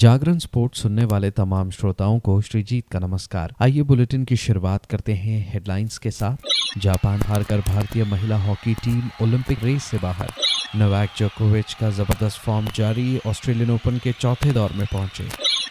जागरण sport सुनने वाले तमाम श्रोताओं को श्रीजीत का नमस्कार। आइए बुलेटिन की शुरुआत करते हैं हेडलाइंस के साथ। जापान हारकर भारतीय महिला हॉकी टीम ओलंपिक रेस से बाहर। नोवाक जोकोविच का ज़बरदस्त फॉर्म जारी, ऑस्ट्रेलियन ओपन के चौथे दौर में पहुँचे।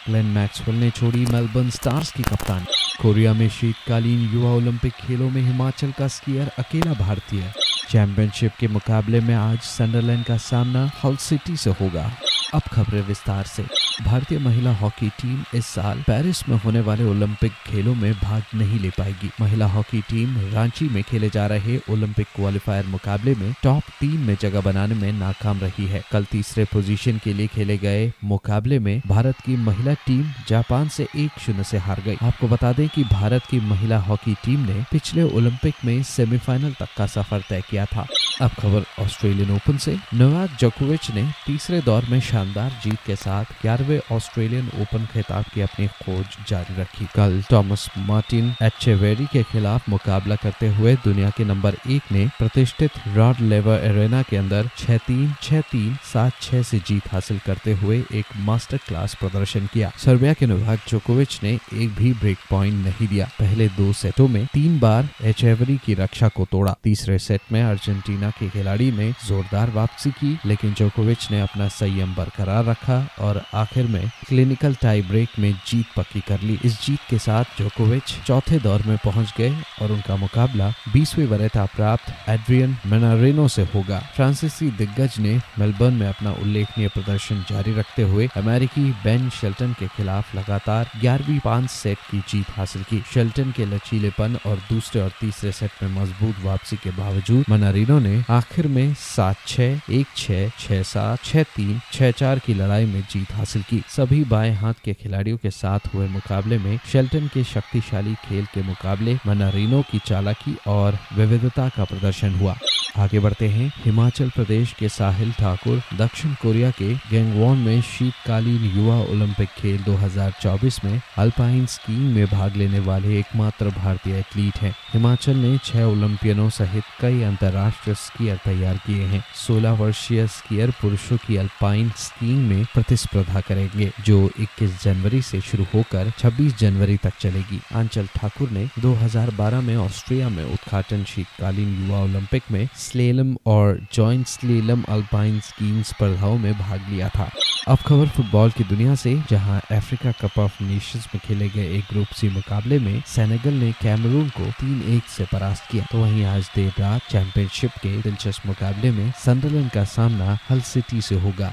ग्लेन मैक्सवेल ने छोड़ी मेलबर्न स्टार्स की कप्तान। कोरिया में शीतकालीन युवा ओलंपिक खेलों में हिमाचल का स्कीयर अकेला भारतीय। चैंपियनशिप के मुकाबले में आज सनडरलैंड का सामना हॉल सिटी से होगा। अब खबरें विस्तार से। भारतीय महिला हॉकी टीम इस साल पेरिस में होने वाले ओलंपिक खेलों में भाग नहीं ले पाएगी। महिला हॉकी टीम रांची में खेले जा रहे ओलंपिक क्वालिफायर मुकाबले में टॉप तीन में जगह बनाने में नाकाम रही है। कल तीसरे पोजीशन के लिए खेले गए मुकाबले में भारत की महिला टीम जापान से एक शून्य से हार गई। आपको बता दें कि भारत की महिला हॉकी टीम ने पिछले ओलंपिक में सेमीफाइनल तक का सफ़र तय किया था। अब खबर ऑस्ट्रेलियन ओपन से। नोवाक जोकोविच ने तीसरे दौर में शानदार जीत के साथ ग्यारहवे ऑस्ट्रेलियन ओपन खिताब की अपनी खोज जारी रखी। कल थॉमस मार्टिन एचेवेरी के खिलाफ मुकाबला करते हुए दुनिया के नंबर एक ने प्रतिष्ठित रॉड लेवर एरेना के अंदर छह तीन छह तीन, सात छह से जीत हासिल करते हुए एक मास्टर क्लास प्रदर्शन किया। सर्बिया के नोवाक जोकोविच ने एक भी ब्रेक पॉइंट नहीं दिया। पहले दो सेटों में तीन बार एचेवरी की रक्षा को तोड़ा। तीसरे सेट में अर्जेंटीना के खिलाड़ी ने जोरदार वापसी की, लेकिन जोकोविच ने अपना संयम बरकरार रखा और आखिर में क्लिनिकल टाई ब्रेक में जीत पक्की कर ली। इस जीत के साथ जोकोविच चौथे दौर में पहुँच गए और उनका मुकाबला बीसवीं वरीयता प्राप्त एड्रियन मेनारेनो से होगा। फ्रांसीसी दिग्गज ने मेलबर्न में अपना उल्लेखनीय प्रदर्शन जारी रखते हुए अमेरिकी बेन शेल्टन के खिलाफ लगातार ग्यारहवीं पाँच सेट की जीत हासिल की। शेल्टन के लचीलेपन और दूसरे और तीसरे सेट में मज़बूत वापसी के बावजूद मनारिनो ने आखिर में सात छह, एक छह छह सात, छह तीन, छह चार की लड़ाई में जीत हासिल की। सभी बाएँ हाथ के खिलाड़ियों के साथ हुए मुकाबले में शेल्टन के शक्तिशाली खेल के मुकाबले मनारिनो की चालाकी और विविधता का प्रदर्शन हुआ। आगे बढ़ते हैं। हिमाचल प्रदेश के साहिल ठाकुर, दक्षिण कोरिया के गैंगवॉन में शीतकालीन युवा ओलंपिक खेल 2024 में अल्पाइन स्कीइंग में भाग लेने वाले एकमात्र भारतीय एथलीट हैं। हिमाचल ने छह ओलंपियनों सहित कई अंतर्राष्ट्रीय स्कीयर तैयार किए हैं। 16 वर्षीय स्कीयर पुरुषों की अल्पाइन स्कीइंग में प्रतिस्पर्धा करेंगे, जो 21 जनवरी से शुरू होकर 26 जनवरी तक चलेगी। आंचल ठाकुर ने 2012 में ऑस्ट्रिया में उद्घाटन शीतकालीन युवा ओलंपिक में स्लेलम और जॉइंट स्लेलम अल्पाइन स्कीइंग स्पर्धाओं में भाग लिया था। अब खबर फुटबॉल की दुनिया से, जहाँ अफ्रीका कप ऑफ़ नेशंस में खेले गए एक ग्रुप सी मुकाबले में सेनेगल ने कैमरून को तीन एक से परास्त किया। तो वहीं आज देर रात चैंपियनशिप के दिलचस्प मुकाबले में संडरलैंड का सामना हल सिटी से होगा।